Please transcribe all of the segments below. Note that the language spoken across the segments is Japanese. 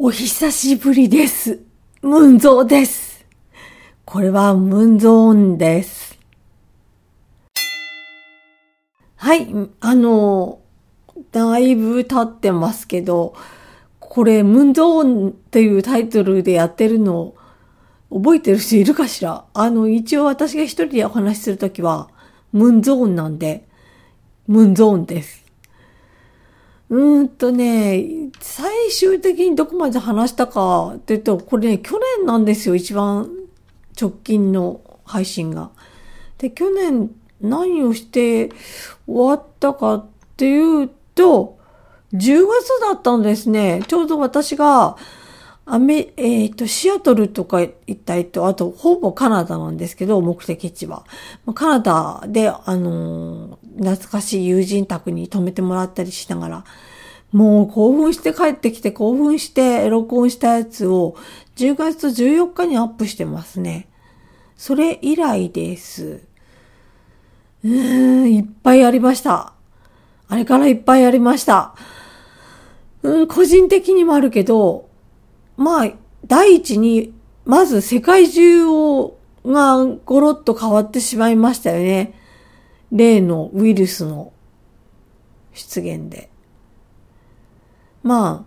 お久しぶりです。ムンゾーです。これはムンゾーンです。はい、あの、だいぶ経ってますけど、これ、ムンゾーンっていうタイトルでやってるの、覚えてる人いるかしら？あの、一応私が一人でお話しするときは、ムンゾーンなんで、ムンゾーンです。うんとね、最終的にどこまで話したかって言うと、これね、去年なんですよ、一番直近の配信が。で、去年何をして終わったかっていうと、10月だったんですね。ちょうど私が、アメ、えっ、と、シアトルとか行ったりと、あと、ほぼカナダなんですけど、目的地は。カナダで、あのー懐かしい友人宅に泊めてもらったりしながら、もう興奮して帰ってきて、興奮して録音したやつを、10月14日にアップしてますね。それ以来です。うーん、いっぱいありました。あれからいっぱいありました。うん、個人的にもあるけど、まあ、第一に、まず世界中を、がゴロッと変わってしまいましたよね。例のウイルスの出現で。ま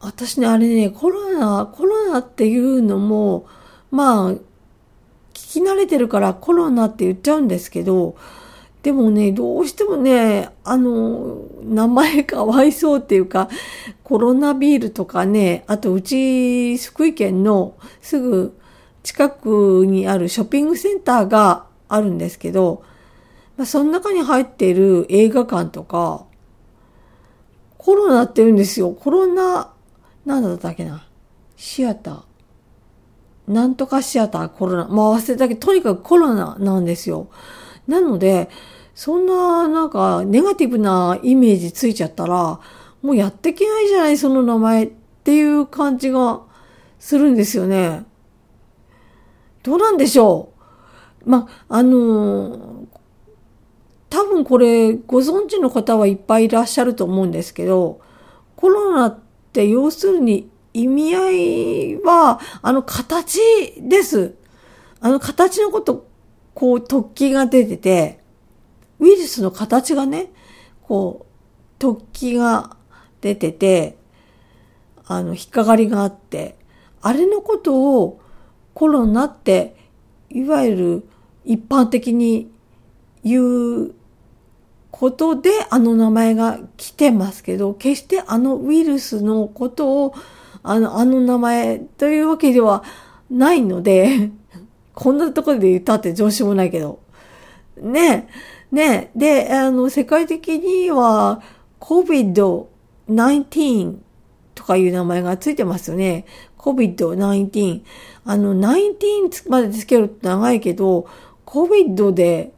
あ、私ね、あれね、コロナ、コロナっていうのも、まあ、聞き慣れてるからコロナって言っちゃうんですけど、でもね、どうしてもね、あの、名前かわいそうっていうか、コロナビールとかね、あとうち、福井県のすぐ近くにあるショッピングセンターがあるんですけど、まあ、その中に入っている映画館とか、コロナって言うんですよ。コロナ、なんだったっけな。シアター。なんとかシアター、コロナ。まあ忘れたけど、とにかくコロナなんですよ。なので、そんな、なんか、ネガティブなイメージついちゃったら、もうやってけないじゃない、その名前っていう感じがするんですよね。どうなんでしょうまあ、のー多分これご存知の方はいっぱいいらっしゃると思うんですけど、コロナって要するに意味合いは、あの形です。あの形のこと、こう突起が出てて、ウイルスの形がね、こう突起が出てて、あの引っかかりがあって、あれのことをコロナって、いわゆる一般的に言うことであの名前が来てますけど、決してあのウイルスのことをあの、あの名前というわけではないので、こんなところで言ったってどうしようもないけど。ねねで、あの、世界的には COVID-19 とかいう名前がついてますよね。COVID-19。あの、19までつけると長いけど、COVID で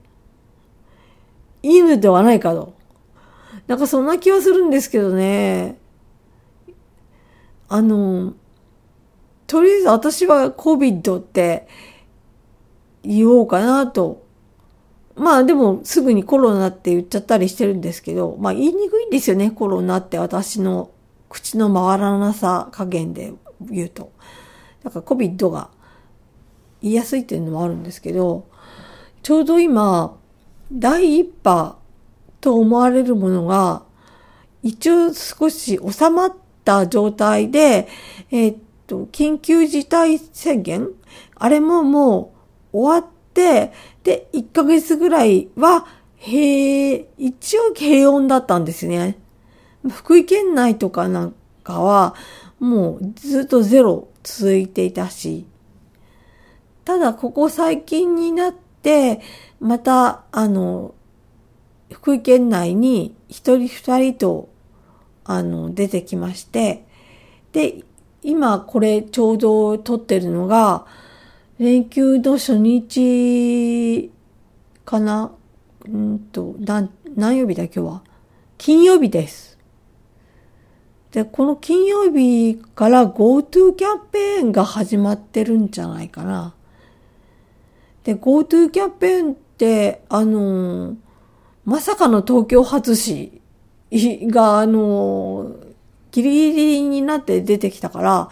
いいのではないかと。なんかそんな気はするんですけどね。あの、とりあえず私は COVID って言おうかなと。まあでもすぐにコロナって言っちゃったりしてるんですけど、まあ言いにくいんですよね、コロナって私の口の回らなさ加減で言うと。だから COVID が言いやすいっていうのもあるんですけど、ちょうど今、第一波と思われるものが、一応少し収まった状態で、えっと、緊急事態宣言？あれももう終わって、で、1ヶ月ぐらいは、平、一応平穏だったんですね。福井県内とかなんかは、もうずっとゼロ続いていたし、ただここ最近になって、また、あの、福井県内に一人二人と、あの、出てきまして、で、今これちょうど撮ってるのが、連休の初日かな？うんと、何、何曜日だ今日は？金曜日です。で、この金曜日から GoTo キャンペーンが始まってるんじゃないかな。で、GoTo キャンペーンって、あのーまさかの東京外しが、あのーギリギリになって出てきたから、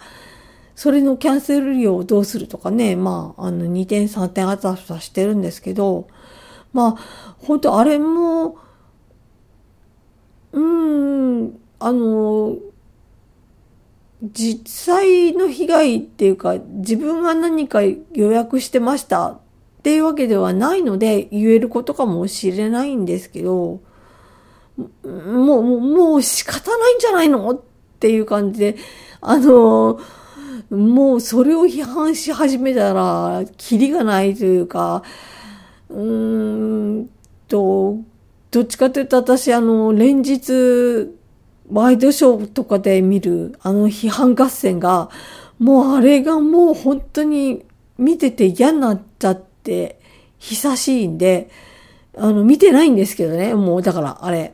それのキャンセル料をどうするとかね、まあ、あの、2点3点あたふたしてるんですけど、まあ、本当あれも、うん、あの、実際の被害っていうか、自分が何か予約してましたっていうわけではないので言えることかもしれないんですけど、もう、もう、仕方ないんじゃないのっていう感じで、あの、もうそれを批判し始めたら、キリがないというか、うーんと、どっちかというと私、あの、連日、ワイドショーとかで見る、あの批判合戦が、もうあれがもう本当に見てて嫌になっちゃって、って久しいんで、あの、見てないんですけどね、もうだからあれ。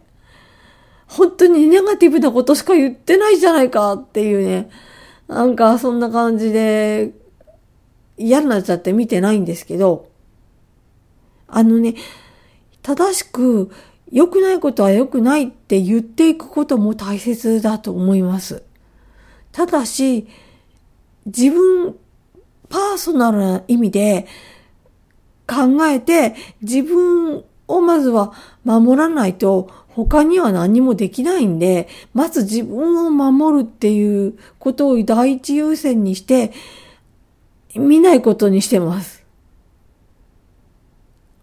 本当にネガティブなことしか言ってないじゃないかっていうね。なんかそんな感じで嫌になっちゃって見てないんですけど、あのね、正しく良くないことは良くないって言っていくことも大切だと思います。ただし、自分、パーソナルな意味で考えて自分をまずは守らないと他には何もできないんで、まず自分を守るっていうことを第一優先にして、見ないことにしてます。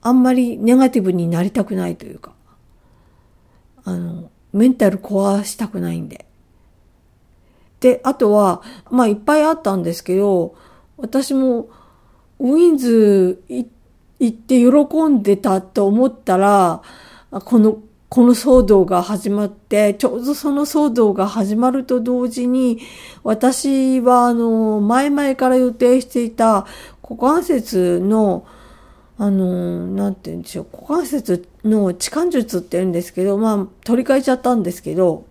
あんまりネガティブになりたくないというか、あの、メンタル壊したくないんで。で、あとは、まあいっぱいあったんですけど、私もウィンズ行っ行って喜んでたと思ったら、このこの騒動が始まって、ちょうどその騒動が始まると同時に、私はあの、前々から予定していた股関節の、あの、なんて言うんでしょう、股関節の置換術って言うんですけど、まあ、取り替えちゃったんですけど、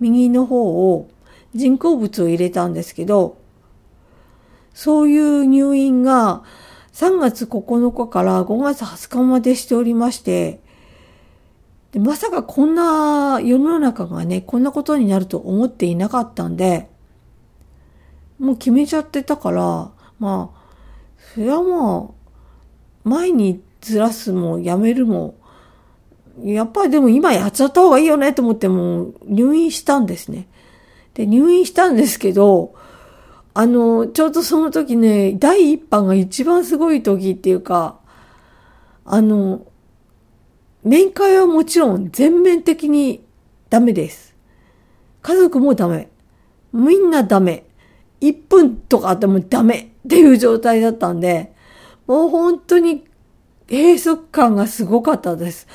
右の方を人工物を入れたんですけど、そういう入院が3月9日から5月20日までしておりまして、でまさかこんな世の中がね、こんなことになると思っていなかったんで、もう決めちゃってたから、まあ、それはもう、前にずらすもやめるも、やっぱりでも今やっちゃった方がいいよねと思ってもう入院したんですね。で、入院したんですけど、あの、ちょうどその時ね、第一波が一番すごい時っていうか、あの、面会はもちろん全面的にダメです。家族もダメ。みんなダメ。1分とかあってもダメっていう状態だったんで、もう本当に閉塞感がすごかったです。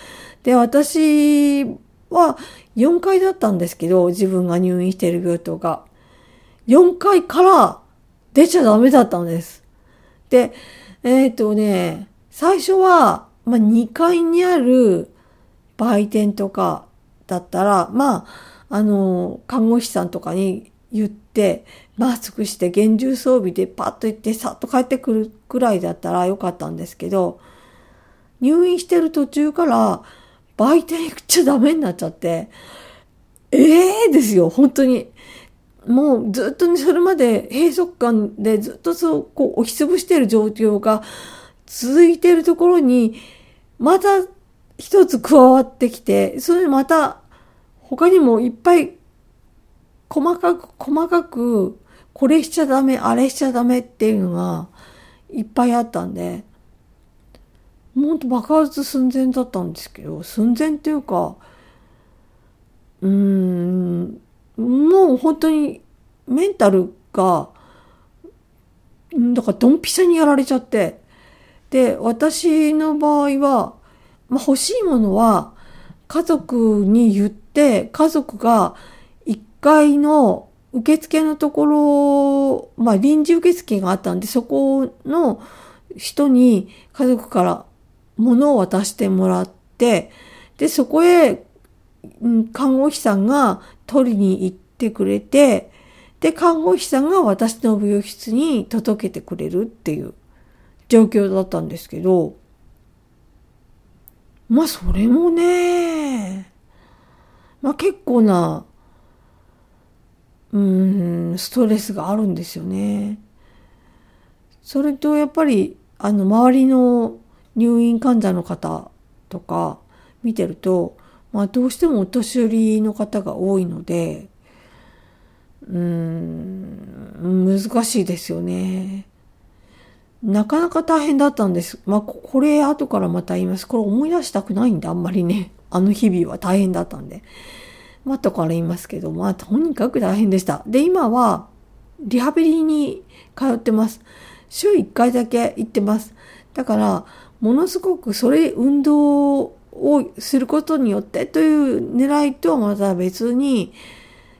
で、私は4回だったんですけど、自分が入院してる病棟が。4回から出ちゃダメだったんです。で、えっ、ー、とね、最初はまあ、2階にある売店とかだったら、まあ、あの、看護師さんとかに言って、マスクして厳重装備でパッと行ってさっと帰ってくるくらいだったらよかったんですけど、入院してる途中から売店行っちゃダメになっちゃって、ええー、ですよ、本当に。もうずっとそれまで閉塞感でずっとそう、こう、押しつぶしている状況が、続いているところに、また一つ加わってきて、それでまた他にもいっぱい細かく細かくこれしちゃダメ、あれしちゃダメっていうのがいっぱいあったんで、ほんと爆発寸前だったんですけど、寸前っていうか、うーん、もう本当にメンタルが、だからドンピシャにやられちゃって、で、私の場合は、まあ、欲しいものは家族に言って、家族が1階の受付のところ、まあ、臨時受付があったんで、そこの人に家族から物を渡してもらって、で、そこへ、看護師さんが取りに行ってくれて、で、看護師さんが私の病室に届けてくれるっていう。状況だったんですけど、まあそれもね、まあ結構なうん、ストレスがあるんですよね。それとやっぱり、あの、周りの入院患者の方とか見てると、まあどうしてもお年寄りの方が多いので、うん、難しいですよね。なかなか大変だったんです。まあ、これ後からまた言います。これ思い出したくないんで、あんまりね。あの日々は大変だったんで。まあ、後から言いますけど、まあ、とにかく大変でした。で、今は、リハビリに通ってます。週1回だけ行ってます。だから、ものすごくそれ、運動をすることによってという狙いとはまた別に、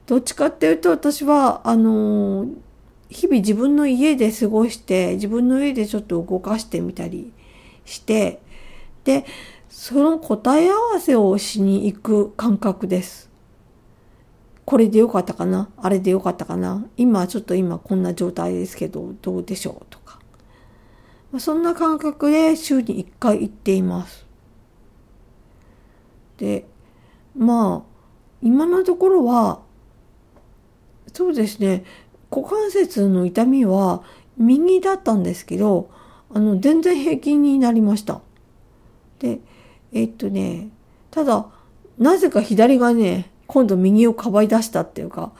どっちかっていうと私は、あの日々自分の家で過ごして、自分の家でちょっと動かしてみたりして、で、その答え合わせをしに行く感覚です。これでよかったかな？あれでよかったかな？今ちょっと今こんな状態ですけどどうでしょう？とか。そんな感覚で週に1回行っています。で、まあ、今のところは、そうですね、股関節の痛みは右だったんですけど、あの、全然平均になりました。で、えっとね、ただ、なぜか左がね、今度右をかばい出したっていうか、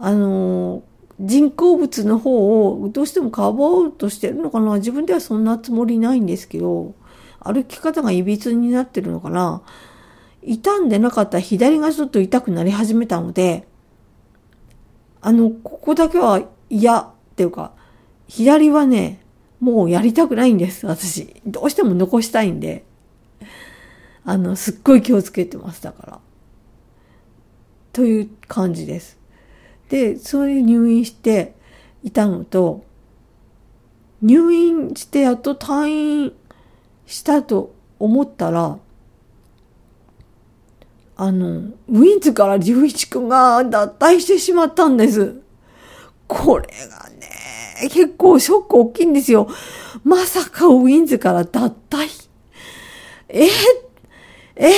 あの、人工物の方をどうしてもかばおうとしてるのかな。自分ではそんなつもりないんですけど、歩き方が歪になってるのかな。傷んでなかった左がちょっと痛くなり始めたので、あの、ここだけは嫌っていうか、左はね、もうやりたくないんです、私。どうしても残したいんで。あの、すっごい気をつけてます、だから。という感じです。で、それで入院していたのと、入院してやっと退院したと思ったら、あの、ウィンズから隆一くんが脱退してしまったんです。これがね、結構ショック大きいんですよ。まさかウィンズから脱退？え、え？ー、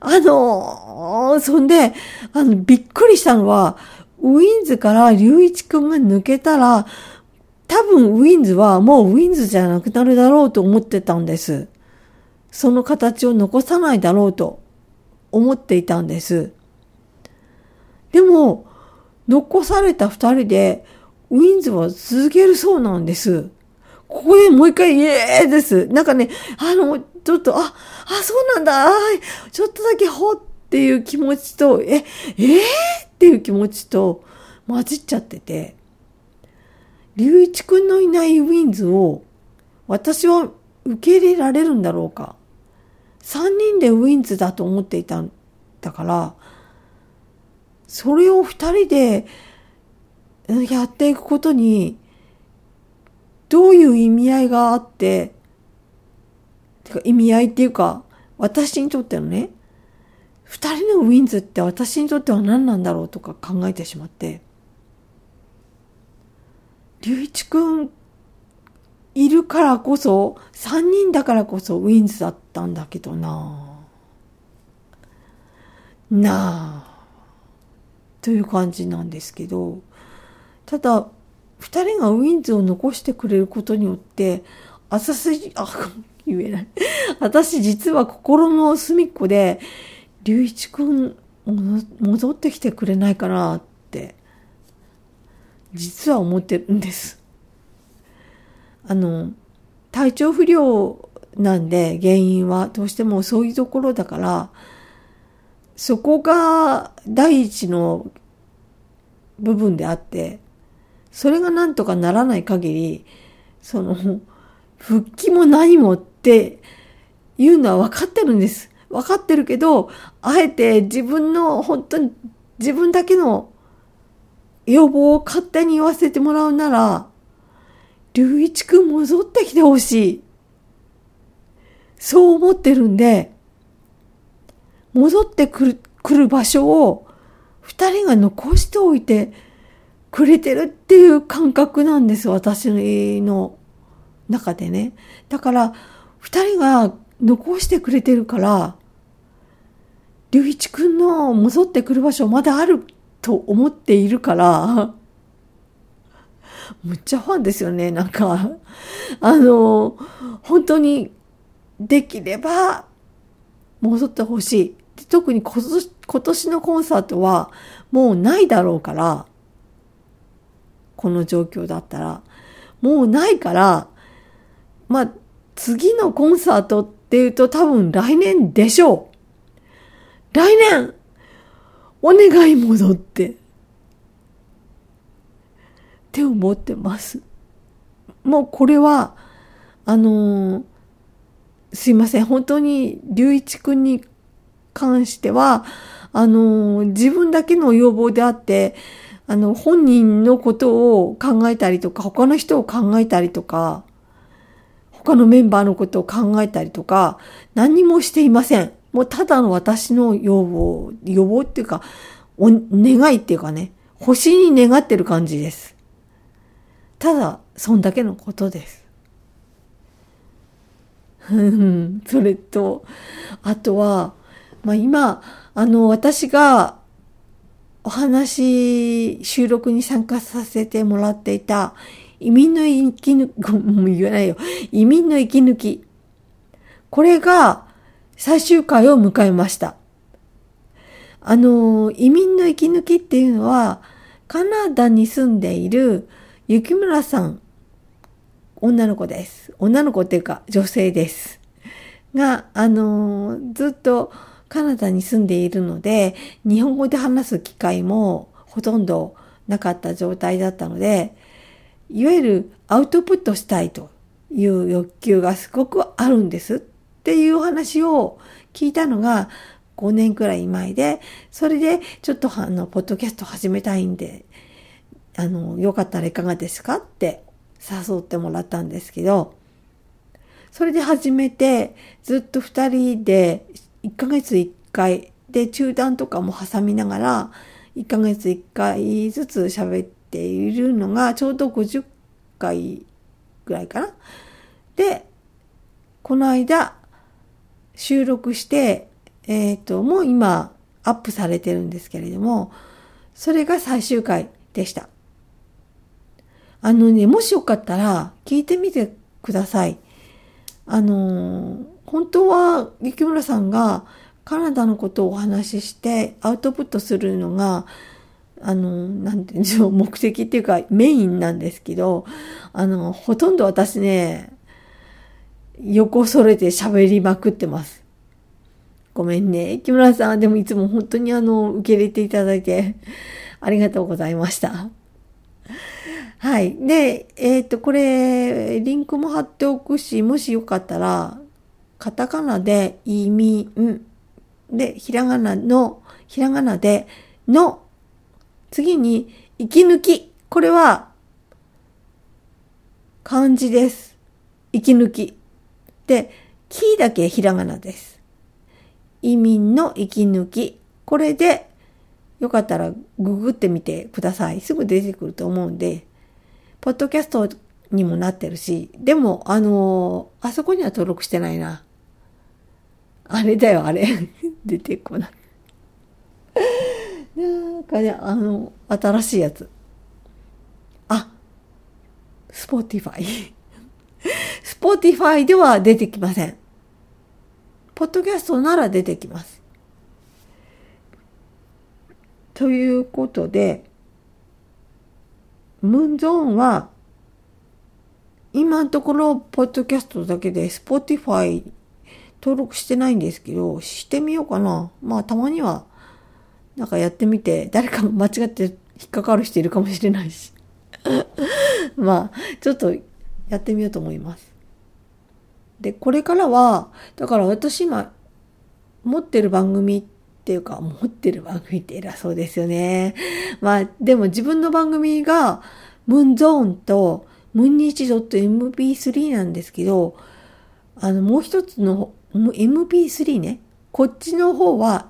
あの、そんで、あの、びっくりしたのは、 w-inds.から龍一くんが抜けたら、多分 w-inds.はもう w-inds.じゃなくなるだろうと思ってたんです。その形を残さないだろうと。思っていたんです。でも、残された二人で、 w-inds.は続けるそうなんです。ここでもう一回、イエーです。なんかね、あの、ちょっと、あ、あ、そうなんだ、ちょっとだけほっていう気持ちと、え、えー、っていう気持ちと混じっちゃってて、隆一くんのいないウィンズを私は受け入れられるんだろうか3人でウィンズだと思っていたんだから、それを2人でやっていくことに、どういう意味合いがあって、てか意味合いっていうか、私にとってのね、二人のウィンズって私にとっては何なんだろうとか考えてしまって、隆一くんいるからこそ、3人だからこそウィンズだったんだけどななあ。という感じなんですけど、ただ、2人がウィンズを残してくれることによって、朝筋、あ、言えない。私実は心の隅っこで、隆一くん戻ってきてくれないかなって、実は思ってるんです。あの、体調不良なんで原因はどうしてもそういうところだから、そこが第一の部分であって、それがなんとかならない限り、その、復帰も何もっていうのは分かってるんです。分かってるけど、あえて自分の本当に自分だけの要望を勝手に言わせてもらうなら、隆一くん戻ってきてほしい。そう思ってるんで、戻ってくる、来る場所を二人が残しておいてくれてるっていう感覚なんです、私の中でね。だから、二人が残してくれてるから、隆一くんの戻ってくる場所まだあると思っているから、むっちゃファンですよね、なんか。あの、本当にできれば戻ってほしい。特に今年今年のコンサートはもうないだろうから、この状況だったら。もうないから、まあ、次のコンサートっていうと多分来年でしょう。来年お願い戻って。って思ってます。もうこれは、あのー、すいません。本当に、隆一くんに関しては、あのー、自分だけの要望であって、あの、本人のことを考えたりとか、他の人を考えたりとか、他のメンバーのことを考えたりとか、何もしていません。もうただの私の要望、要望っていうか、お願いっていうかね、星に願ってる感じです。ただ、そんだけのことです。それと、あとは、まあ今、あの、私がお話、収録に参加させてもらっていた、移民の息抜き、もう言わないよ。移民の息抜き。これが最終回を迎えました。あの、移民の息抜きっていうのは、カナダに住んでいる雪村さん、女の子です。女の子っていうか女性です。が、あのー、ずっとカナダに住んでいるので、日本語で話す機会もほとんどなかった状態だったので、いわゆるアウトプットしたいという欲求がすごくあるんですっていう話を聞いたのが5年くらい前で、それでちょっとあの、ポッドキャスト始めたいんで、あの、よかったらいかがですか？って誘ってもらったんですけど、それで始めて、ずっと二人で1ヶ月1回で中断とかも挟みながら、1ヶ月1回ずつ喋っているのがちょうど50回ぐらいかな？で、この間収録して、えっ、ー、と、もう今アップされてるんですけれども、それが最終回でした。あのね、もしよかったら聞いてみてください。あの、本当は雪村さんがカナダのことをお話ししてアウトプットするのが、あの、なんていうんでしょう、目的っていうかメインなんですけど、あの、ほとんど私ね、横それて喋りまくってます。ごめんね。木村さん、でもいつも本当にあの、受け入れていただいて、ありがとうございました。はい。で、えっ、ー、と、これ、リンクも貼っておくし、もしよかったら、カタカナで、意味、ん。で、ひらがなの、ひらがなで、の、次に、息抜き。これは、漢字です。息抜き。で、キーだけひらがなです。移民の息抜き。これで、よかったらググってみてください。すぐ出てくると思うんで、ポッドキャストにもなってるし、でも、あのー、あそこには登録してないな。あれだよ、あれ。出てこない。なんかね、あの、新しいやつ。あ、 Spotify。Spotify では出てきません。ポッドキャストなら出てきます。ということで、ムンゾーンは、今のところ、ポッドキャストだけで、 Spotify 登録してないんですけど、してみようかな。まあ、たまには、なんかやってみて、誰か間違って引っかかる人いるかもしれないし。まあ、ちょっとやってみようと思います。で、これからは、だから私今、持ってる番組っっていうか、持ってる番組って偉そうですよね。まあ、でも自分の番組が、ムーンゾーンと、ムンニチ .mp3 なんですけど、あの、もう一つの MP3 ね。こっちの方は、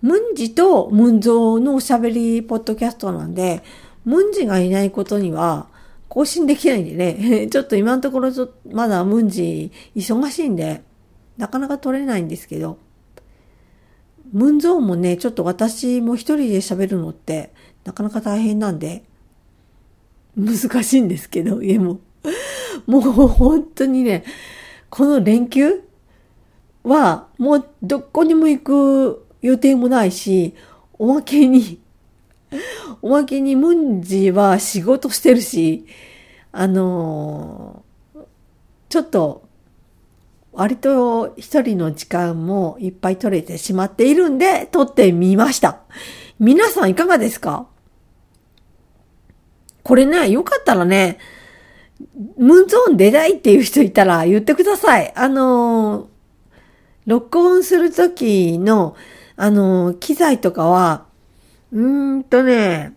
ムンジとムンゾーのおしゃべりポッドキャストなんで、ムンジがいないことには更新できないんでね。ちょっと今のところまだムンジ忙しいんで、なかなか取れないんですけど、ムンゾーンもね、ちょっと私も一人で喋るのってなかなか大変なんで、難しいんですけど、家も。もう本当にね、この連休はもうどこにも行く予定もないし、おまけに、おまけにムンジは仕事してるし、あのー、ちょっと割と一人の時間もいっぱい取れてしまっているんで、撮ってみました。皆さんいかがですか？これね、よかったらね、ムーンゾーン出ないっていう人いたら言ってください。あの、録音するときの、あの、機材とかは、うーんとね、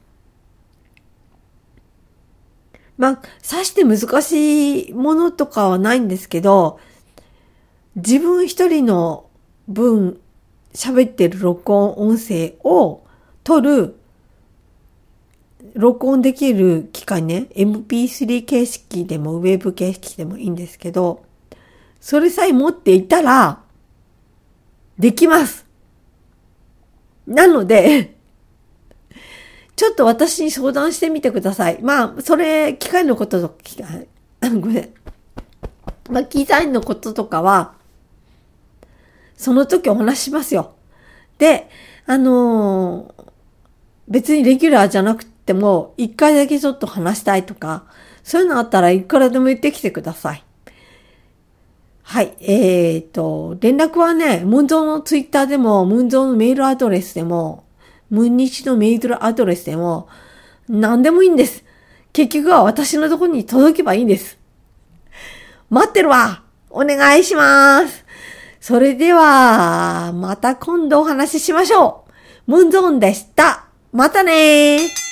まあ、さして難しいものとかはないんですけど、自分一人の分喋ってる録音音声を取る、録音できる機械ね、MP3 形式でもウェブ形式でもいいんですけど、それさえ持っていたら、できます。なので、ちょっと私に相談してみてください。まあ、それ、機械のことと、機械、ごめん。まあ、機材のこととかは、その時お話しますよ。で、あのー、別にレギュラーじゃなくても、一回だけちょっと話したいとか、そういうのあったらいくらでも言ってきてください。はい。えっ、ー、と、連絡はね、ムンゾーのツイッターでも、ムンゾーのメールアドレスでも、ムンニチのメールアドレスでも、何でもいいんです。結局は私のとこに届けばいいんです。待ってるわお願いしますそれでは、また今度お話ししましょう。ムンゾーンでした。またねー。